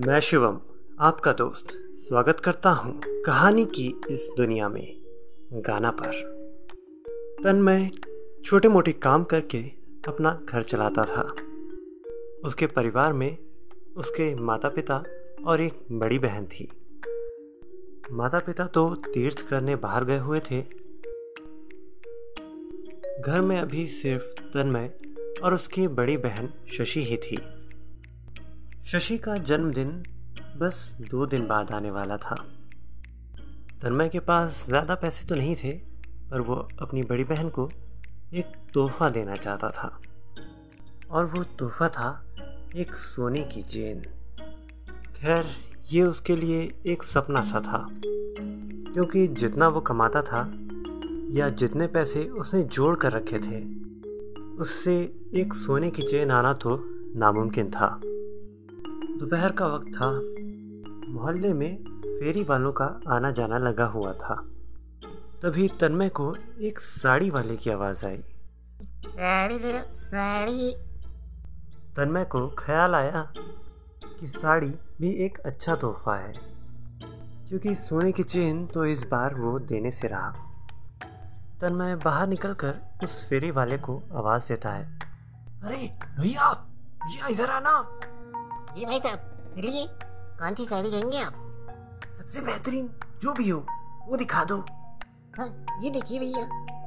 मैं शिवम, आपका दोस्त, स्वागत करता हूँ कहानी की इस दुनिया में, गाना पर। तन्मय छोटे मोटे काम करके अपना घर चलाता था। उसके परिवार में उसके माता पिता और एक बड़ी बहन थी। माता पिता तो तीर्थ करने बाहर गए हुए थे। घर में अभी सिर्फ़ तन्मय और उसकी बड़ी बहन शशि ही थी। शशि का जन्मदिन बस दो दिन बाद आने वाला था। तन्मय के पास ज़्यादा पैसे तो नहीं थे, पर वो अपनी बड़ी बहन को एक तोहफा देना चाहता था। और वो तोहफा था एक सोने की चेन। खैर, ये उसके लिए एक सपना सा था, क्योंकि जितना वो कमाता था या जितने पैसे उसने जोड़ कर रखे थे, उससे एक सोने की चेन आना तो नामुमकिन था। दोपहर का वक्त था। मोहल्ले में फेरी वालों का आना जाना लगा हुआ था। तभी तन्मय को एक साड़ी वाले की आवाज़ आई। साड़ी ले साड़ी। तन्मय को ख्याल आया कि साड़ी भी एक अच्छा तोहफा है क्योंकि सोने की चेन तो इस बार वो देने से रहा। तन्मय बाहर निकलकर उस फेरी वाले को आवाज़ देता है अरे भैया भैया इधर आना। जी भाई साहब बोलिए कौन सी साड़ी लेंगे आप? सबसे बेहतरीन जो भी हो वो दिखा दो। हाँ ये देखिए भैया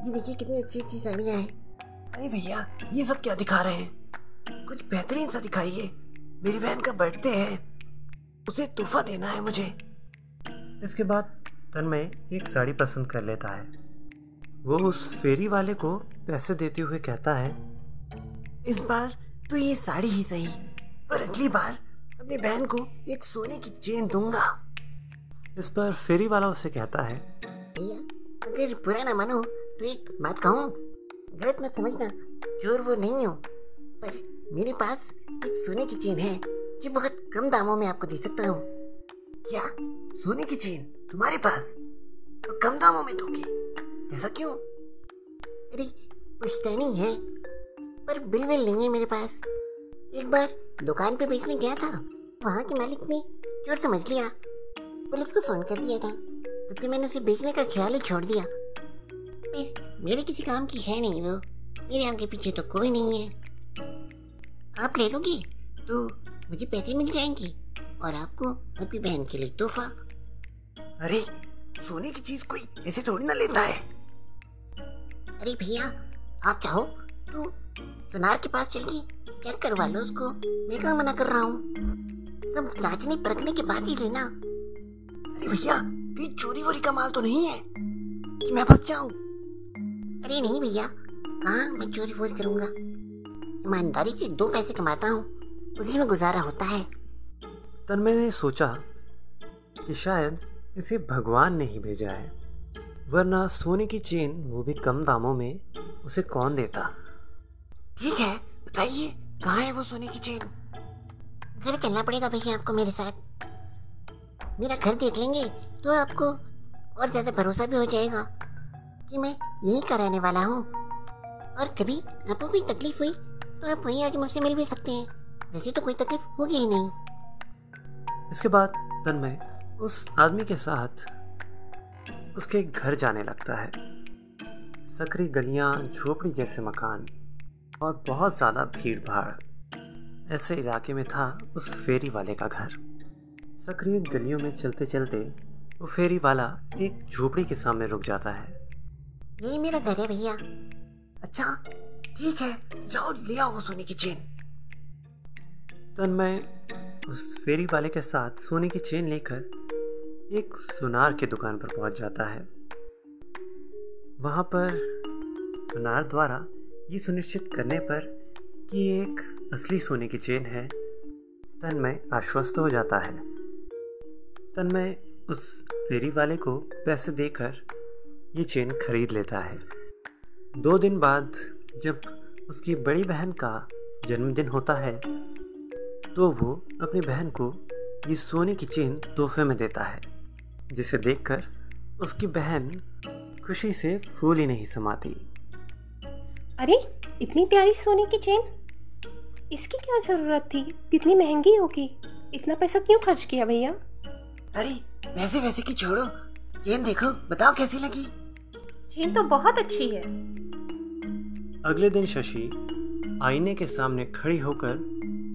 ये देखिए कितनी अच्छी अच्छी साड़ियाँ हैं। अरे भैया ये सब क्या दिखा रहे हैं? कुछ बेहतरीन सा दिखाइए। मेरी बहन का बर्थडे है। उसे तोहफा देना है मुझे। इसके बाद तन्मय एक साड़ी पसंद कर लेता है। वो उस फेरी वाले को पैसे देते हुए कहता है इस बार तो ये साड़ी ही सही। पर अगली बार अपनी बहन को एक सोने की चेन दूँगा। इस पर फेरी वाला उसे कहता है भैया अगर बुरा ना मानो तो एक बात कहूँ। गलत मत समझना चोर वो नहीं हो। पर मेरे पास एक सोने की चेन है जो बहुत कम दामों में आपको दे सकता हूँ। क्या सोने की चेन तुम्हारे पास? और कम दामों में दोगे? ऐसा क्यों? अरे पुश्तैनी है पर बिल विल नहीं है मेरे पास। एक बार दुकान पे बेचने गया था। वहाँ के मालिक ने चोर समझ लिया। पुलिस को फ़ोन कर दिया था। तब से मैंने उसे बेचने का ख्याल ही छोड़ दिया। मेरे किसी काम की है नहीं वो। मेरे आगे पीछे तो कोई नहीं है। आप ले लोगे तो मुझे पैसे मिल जाएँगे और आपको आपकी बहन के लिए तोहफा। अरे सोने की चीज़ कोई ऐसे थोड़ी ना लेता है। अरे भैया आप चाहो तो सुनार के पास चल के चेक करवा लो उसको। मैं कहा मना कर रहा हूँ। सब जांचने परखने के बाद ही लेना। अरे भैया कहीं चोरी वोरी का माल तो नहीं है कि मैं फंस जाऊँ? अरे नहीं भैया कहा मैं चोरी वोरी करूँगा? ईमानदारी से दो पैसे कमाता हूँ उसी में गुजारा होता है। तन्मय ने सोचा कि शायद इसे भगवान ने ही भेजा है वरना सोने की चेन वो भी कम दामों में उसे कौन देता? ठीक है बताइए। कहाँ है वो सोने की चेन। घर चलना पड़ेगा भैया आपको मेरे साथ। मेरा घर देख लेंगे तो आपको और ज़्यादा भरोसा भी हो जाएगा कि मैं यहीं का रहने वाला हूँ। और कभी आपको कोई तकलीफ़ हुई तो आप वहीं आके मुझसे मिल भी सकते हैं। वैसे तो कोई तकलीफ़ होगी ही नहीं। इसके बाद तन्मय उस आदमी के साथ उसके घर जाने लगता है। सकरी गलियाँ, झोपड़ी जैसे मकान। और बहुत ज़्यादा भीड़ भाड़ ऐसे इलाके में था उस फेरी वाले का घर। सक्रिय गलियों में चलते चलते वो फेरी वाला एक झोपड़ी के सामने रुक जाता है। यही मेरा घर है भैया। अच्छा ठीक है जाओ ले आओ सोने की चेन। तन्मय उस फेरी वाले के साथ सोने की चेन लेकर एक सुनार की दुकान पर पहुँच जाता है। वहाँ पर सुनार द्वारा ये सुनिश्चित करने पर कि एक असली सोने की चेन है। तन्मय आश्वस्त हो जाता है। तन्मय उस फेरी वाले को पैसे देकर ये चेन खरीद लेता है। दो दिन बाद जब उसकी बड़ी बहन का जन्मदिन होता है तो वो अपनी बहन को ये सोने की चेन तोहफे में देता है, जिसे देखकर उसकी बहन खुशी से फूल ही नहीं समाती। अरे इतनी प्यारी सोने की चेन। इसकी क्या ज़रूरत थी? कितनी महँगी होगी? इतना पैसा क्यों खर्च किया भैया? अरे वैसे वैसे की छोड़ो। चेन देखो बताओ कैसी लगी? चेन तो बहुत अच्छी है। अगले दिन शशि आईने के सामने खड़ी होकर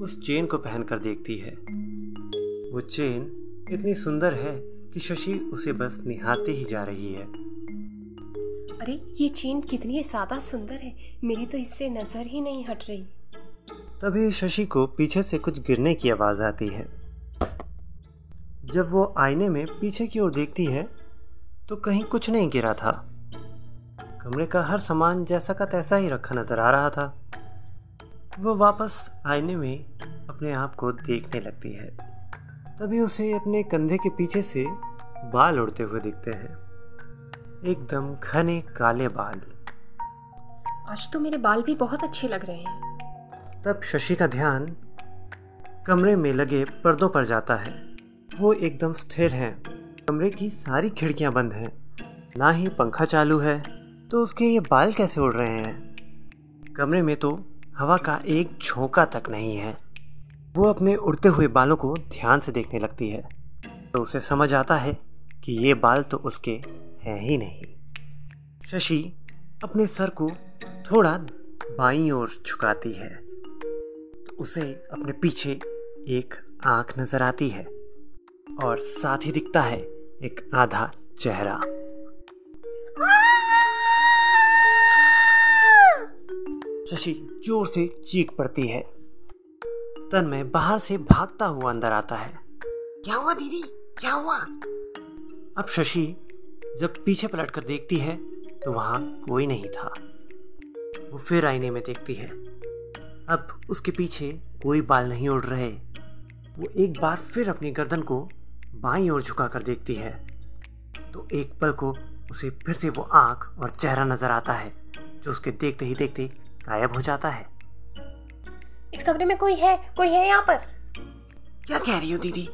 उस चेन को पहनकर देखती है। वो चेन इतनी सुंदर है कि शशि उसे बस निहारती ही जा रही है। अरे, ये चेन कितनी ज़्यादा सुंदर है। मेरी तो इससे नज़र ही नहीं हट रही। तभी शशि को पीछे से कुछ गिरने की आवाज़ आती है। जब वो आईने में पीछे की ओर देखती है तो कहीं कुछ नहीं गिरा था। कमरे का हर सामान जैसा का तैसा ही रखा नज़र आ रहा था। वो वापस आईने में अपने आप को देखने लगती है। तभी उसे अपने कंधे के पीछे से बाल उड़ते हुए दिखते हैं। एकदम घने काले बाल। आज तो मेरे बाल भी बहुत अच्छे लग रहे हैं। तब शशि का ध्यान कमरे में लगे पर्दों पर जाता है। वो एकदम स्थिर हैं। कमरे की सारी खिड़कियाँ बंद हैं। ना ही पंखा चालू है। तो उसके ये बाल कैसे उड़ रहे हैं? कमरे में तो हवा का एक झोंका तक नहीं है। वो अपने उड़ते हुए बालों को ध्यान से देखने लगती है। तो उसे समझ आता है कि ये बाल तो उसके हैं ही नहीं। शशि अपने सर को थोड़ा बाईं ओर झुकाती है। तो उसे अपने पीछे एक आँख नज़र आती है और साथ ही दिखता है एक आधा चेहरा। शशि ज़ोर से चीख पड़ती है। तन में बाहर से भागता हुआ अंदर आता है। क्या हुआ दीदी? क्या हुआ? अब शशि जब पीछे पलट कर देखती है तो वहाँ कोई नहीं था। वो फिर आईने में देखती है। अब उसके पीछे कोई बाल नहीं उड़ रहे। वो एक बार फिर अपनी गर्दन को बाईं ओर झुका कर देखती है। तो एक पल को उसे फिर से वो आँख और चेहरा नज़र आता है जो उसके देखते ही देखते गायब हो जाता है। इस कमरे में कोई है? कोई है यहाँ पर? क्या कह रही हो दीदी?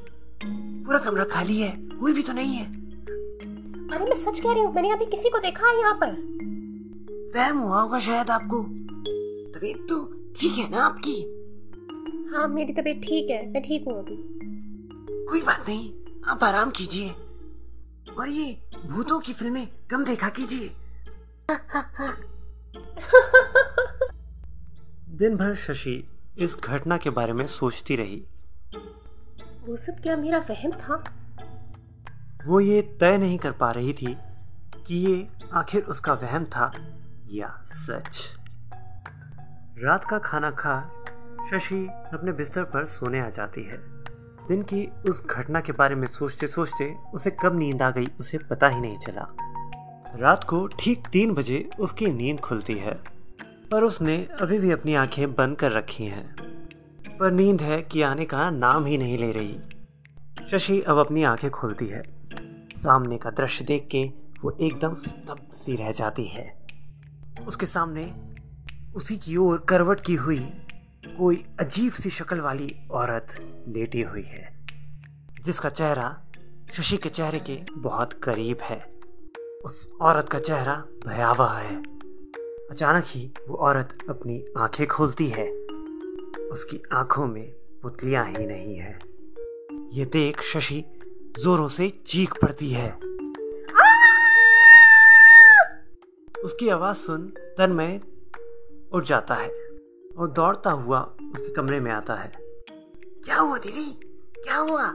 पूरा कमरा खाली है कोई भी तो नहीं है। अरे मैं सच कह रही हूँ मैंने अभी किसी को देखा है यहाँ पर। वहम हुआ होगा शायद आपको। तबीयत तो ठीक है ना आपकी? हाँ मेरी तबीयत ठीक है मैं ठीक हूँ अभी। कोई बात नहीं आप आराम कीजिए। और ये भूतों की फ़िल्में कम देखा कीजिए। दिन भर शशि इस घटना के बारे में सोचती रही। वो सब क्या मेरा वहम था? वो ये तय नहीं कर पा रही थी कि ये आखिर उसका वहम था या सच। रात का खाना खा शशि अपने बिस्तर पर सोने आ जाती है। दिन की उस घटना के बारे में सोचते सोचते उसे कब नींद आ गई उसे पता ही नहीं चला। रात को ठीक तीन बजे उसकी नींद खुलती है पर उसने अभी भी अपनी आँखें बंद कर रखी हैं। पर नींद है कि आने का नाम ही नहीं ले रही। शशि अब अपनी आँखें खोलती है। सामने का दृश्य देख के वो एकदम स्तब्ध सी रह जाती है। उसके सामने उसी की ओर करवट की हुई कोई अजीब सी शक्ल वाली औरत लेटी हुई है, जिसका चेहरा शशि के चेहरे के बहुत करीब है। उस औरत का चेहरा भयावह है। अचानक ही वो औरत अपनी आँखें खोलती है। उसकी आँखों में पुतलियाँ ही नहीं है। ये देख शशि जोरों से चीख पड़ती है। उसकी आवाज़ सुन तन्मय उठ जाता है और दौड़ता हुआ उसके कमरे में आता है। क्या हुआ दीदी? क्या हुआ?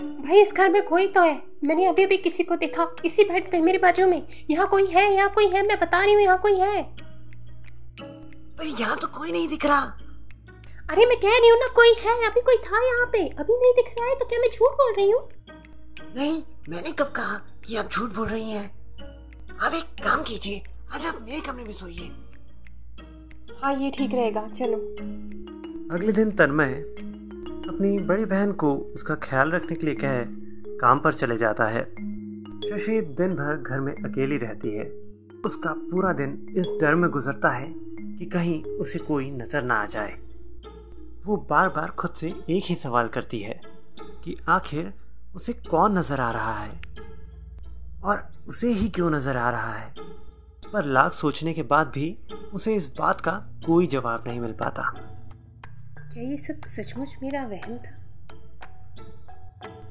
भाई इस घर में कोई तो है। मैंने अभी अभी किसी को देखा। इसी बेड पे मेरे बाजू में। यहाँ कोई है यहाँ कोई है मैं बता रही हूँ यहाँ कोई है। पर यहाँ तो कोई नहीं दिख रहा। अरे मैं कह रही हूँ ना कोई है। अभी कोई था यहाँ पे। अभी नहीं दिख रहा है तो क्या मैं झूठ बोल रही हूँ? नहीं मैंने कब कहा कि आप झूठ बोल रही हैं? आप एक काम कीजिए आज आप मेरे कमरे में सोइए। हाँ ये ठीक रहेगा चलो। अगले दिन तन्मय अपनी बड़ी बहन को उसका ख्याल रखने के लिए कह काम पर चले जाता है। शशि दिन भर घर में अकेली रहती है। उसका पूरा दिन इस डर में गुजरता है कि कहीं उसे कोई नज़र ना आ जाए। वो बार बार खुद से एक ही सवाल करती है कि आखिर उसे कौन नज़र आ रहा है? और उसे ही क्यों नज़र आ रहा है? पर लाख सोचने के बाद भी उसे इस बात का कोई जवाब नहीं मिल पाता। क्या ये सब सचमुच मेरा वहम था?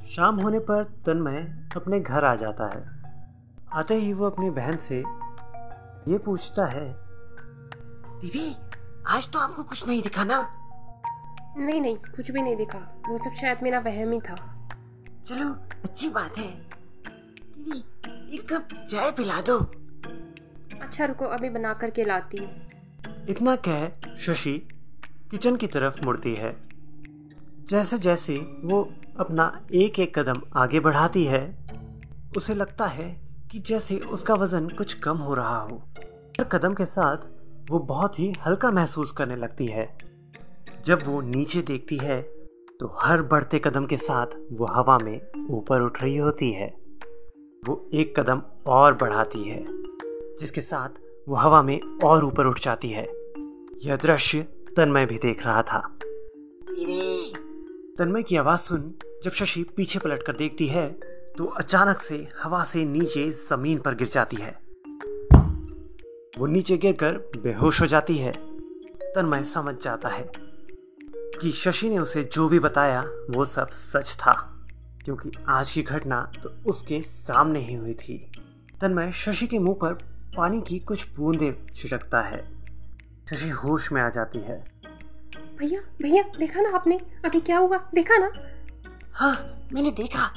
शाम होने पर तन्मय अपने घर आ जाता है। आते ही वो अपनी बहन से ये पूछता है दीदी आज तो आपको कुछ नहीं दिखा ना? नहीं नहीं कुछ भी नहीं दिखा। वो सब शायद मेरा वहम ही था। चलो अच्छी बात है। दीदी एक कप चाय पिला दो। अच्छा रुको अभी बना करके लाती हूँ। इतना कह शशि किचन की तरफ़ मुड़ती है। जैसे जैसे वो अपना एक एक कदम आगे बढ़ाती है उसे लगता है कि जैसे उसका वज़न कुछ कम हो रहा हो। हर कदम के साथ वो बहुत ही हल्का महसूस करने लगती है। जब वो नीचे देखती है तो हर बढ़ते कदम के साथ वो हवा में ऊपर उठ रही होती है। वो एक कदम और बढ़ाती है जिसके साथ वो हवा में और ऊपर उठ जाती है। यह दृश्य तन्मय भी देख रहा था। तन्मय की आवाज़ सुन जब शशि पीछे पलट कर देखती है तो अचानक से हवा से नीचे ज़मीन पर गिर जाती है। वो नीचे गिरकर बेहोश हो जाती है। तन्मय समझ जाता है कि शशि ने उसे जो भी बताया वो सब सच था। क्योंकि आज की घटना तो उसके सामने ही हुई थी। तन्मय शशि के मुँह पर पानी की कुछ बूंदें छिड़कता है। शशि होश में आ जाती है। भैया भैया देखा ना आपने? अभी क्या हुआ? देखा ना? हाँ मैंने देखा।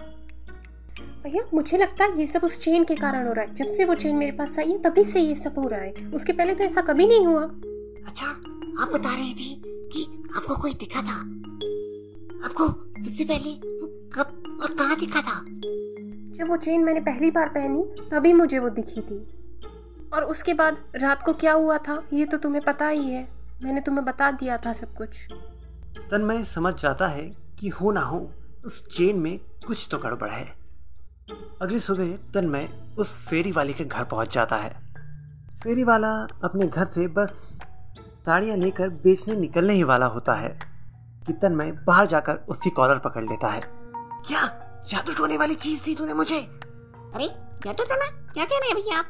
भैया मुझे लगता है ये सब उस चेन के कारण हो रहा है। जब से वो चेन मेरे पास आई है तभी से ये सब हो रहा है। उसके पहले तो ऐसा कभी नहीं हुआ। अच्छा आप बता रही थी कि आपको कोई दिखा था? आपको सबसे पहले वो कब और कहाँ दिखा था? जब वो चेन मैंने पहली बार पहनी तभी मुझे वो दिखी थी। और उसके बाद रात को क्या हुआ था ये तो तुम्हें पता ही है। मैंने तुम्हें बता दिया था सब कुछ। तन्मय समझ जाता है कि हो ना हो उस चेन में कुछ तो गड़बड़ है। अगली सुबह तन्मय उस फेरी वाले के घर पहुँच जाता है। फेरी वाला अपने घर से बस साड़ियाँ लेकर बेचने निकलने ही वाला होता है। कि तन्मय बाहर जाकर उसकी कॉलर पकड़ लेता है। क्या? जादू टोने वाली चीज़ दी तूने मुझे? अरे जादू टोना? क्या कह रहे हैं भैया आप?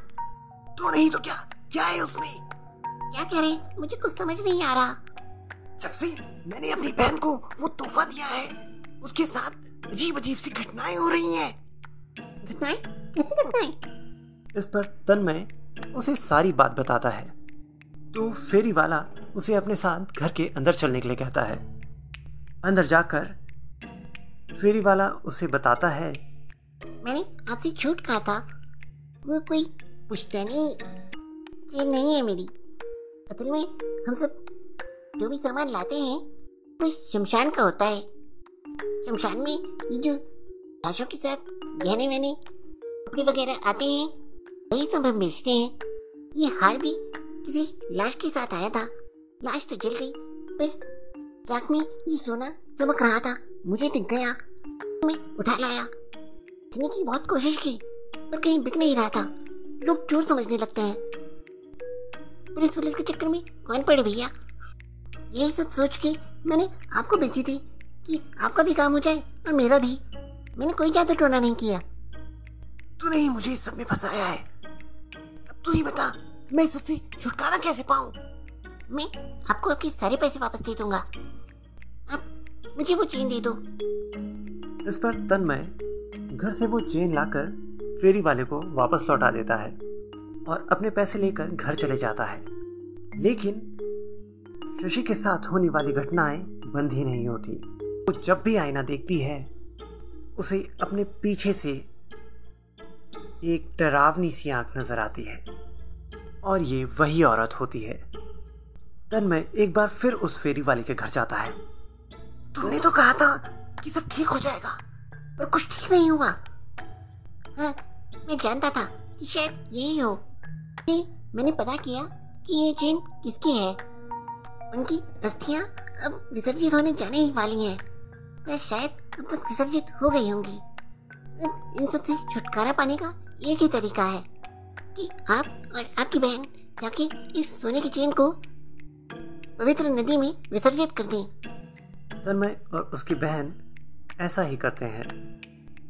तो नहीं तो क्या? क्या है उसमें? क्या कह रहे हैं? मुझे कुछ समझ नहीं आ रहा। जब से मैंने अपनी बहन को वो तोहफा दिया है उसके साथ अजीब अजीब सी घटनाएँ हो रही हैं। घटनाएँ? कैसी घटनाएँ? इस पर तन्मय उसे सारी बात बताता है। तो फेरी वाला उसे अपने साथ घर के अंदर चलने के लिए कहता है। अंदर जाकर फेरी वाला उसे बताता है। मैंने आपसे झूठ कहा था। वो कोई पुश्तैनी चीज़ नहीं है मेरी। असल में हम सब जो भी सामान लाते हैं, वो शमशान का होता है। शमशान में ये जो लाशों के साथ गहने वहने कपड़े वगैरह आते हैं, वही सब हम बेचते हैं। ये हार भी किसी लाश के साथ आया था। लाश तो जल गई। पर रात में ये सोना चमक रहा था। मुझे दिख गया। मैं उठा लाया। बेचने की बहुत कोशिश की, पर कहीं बिक नहीं रहा था। लोग चोर समझने लगते हैं। पुलिस पुलिस के चक्कर में कौन पड़े भैया? यही सब सोच के मैंने आपको बेची थी कि आपका भी काम हो जाए और मेरा भी। मैंने कोई ज़्यादा टोना नहीं किया। तूने ही मुझे इस सब में फंसाया है। अब तू ही बता मैं इससे छुटकारा कैसे पाऊँ? मैं आपको आपके सारे पैसे वापस दे दूँगा। आप मुझे वो चेन दे दो। इस पर तन्मय घर से वो चेन लाकर फेरी वाले को वापस लौटा देता है और अपने पैसे लेकर घर चले जाता है। लेकिन शशि के साथ होने वाली घटनाएँ बंद ही नहीं होती। वो जब भी आईना देखती है, उसे अपने पीछे से एक डरावनी सी आँख नज़र आती है। और ये वही औरत होती है। तन्मय एक बार फिर उस फेरी वाले के घर जाता है। तूने तो कहा था कि सब ठीक हो जाएगा, पर कुछ ठीक नहीं हुआ। हाँ मैं जानता था कि शायद यही हो। ये मैंने पता किया कि ये चेन किसकी है। उनकी अस्थियाँ अब विसर्जित होने जाने ही वाली हैं। या शायद अब तक विसर्जित हो गई होंगी। इन सबसे छुटकारा पाने का एक ही तरीका है। कि आप और आपकी बहन जाके इस सोने की चेन को पवित्र नदी में विसर्जित कर दें। तन्मय और उसकी बहन ऐसा ही करते हैं।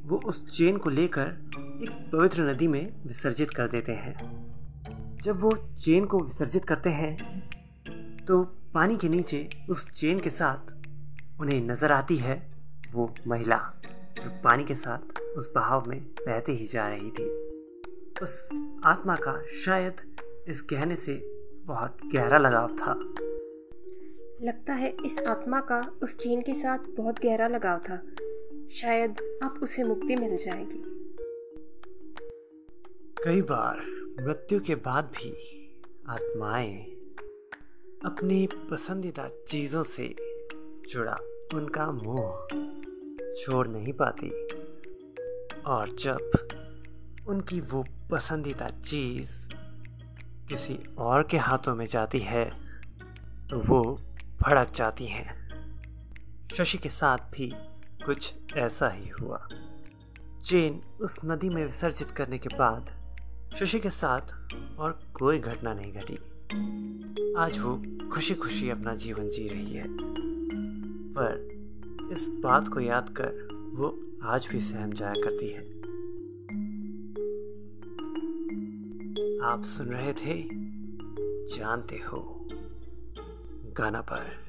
वो उस चेन को लेकर एक पवित्र नदी में विसर्जित कर देते हैं। जब वो चेन को विसर्जित करते हैं तो पानी के नीचे उस चेन के साथ उन्हें नज़र आती है वो महिला, जो पानी के साथ उस बहाव में बहते ही जा रही थी। उस आत्मा का शायद इस गहने से बहुत गहरा लगाव था। लगता है इस आत्मा का उस चीन के साथ बहुत गहरा लगाव था। शायद अब उसे मुक्ति मिल जाएगी। कई बार मृत्यु के बाद भी आत्माएँ अपनी पसंदीदा चीज़ों से जुड़ा उनका मोह छोड़ नहीं पाती। और जब उनकी वो पसंदीदा चीज़ किसी और के हाथों में जाती है तो वो भड़क जाती हैं। शशि के साथ भी कुछ ऐसा ही हुआ। चेन उस नदी में विसर्जित करने के बाद शशि के साथ और कोई घटना नहीं घटी। आज वो खुशी खुशी अपना जीवन जी रही है। पर इस बात को याद कर वो आज भी सहम जाया करती है। आप सुन रहे थे जानते हो गाना पर।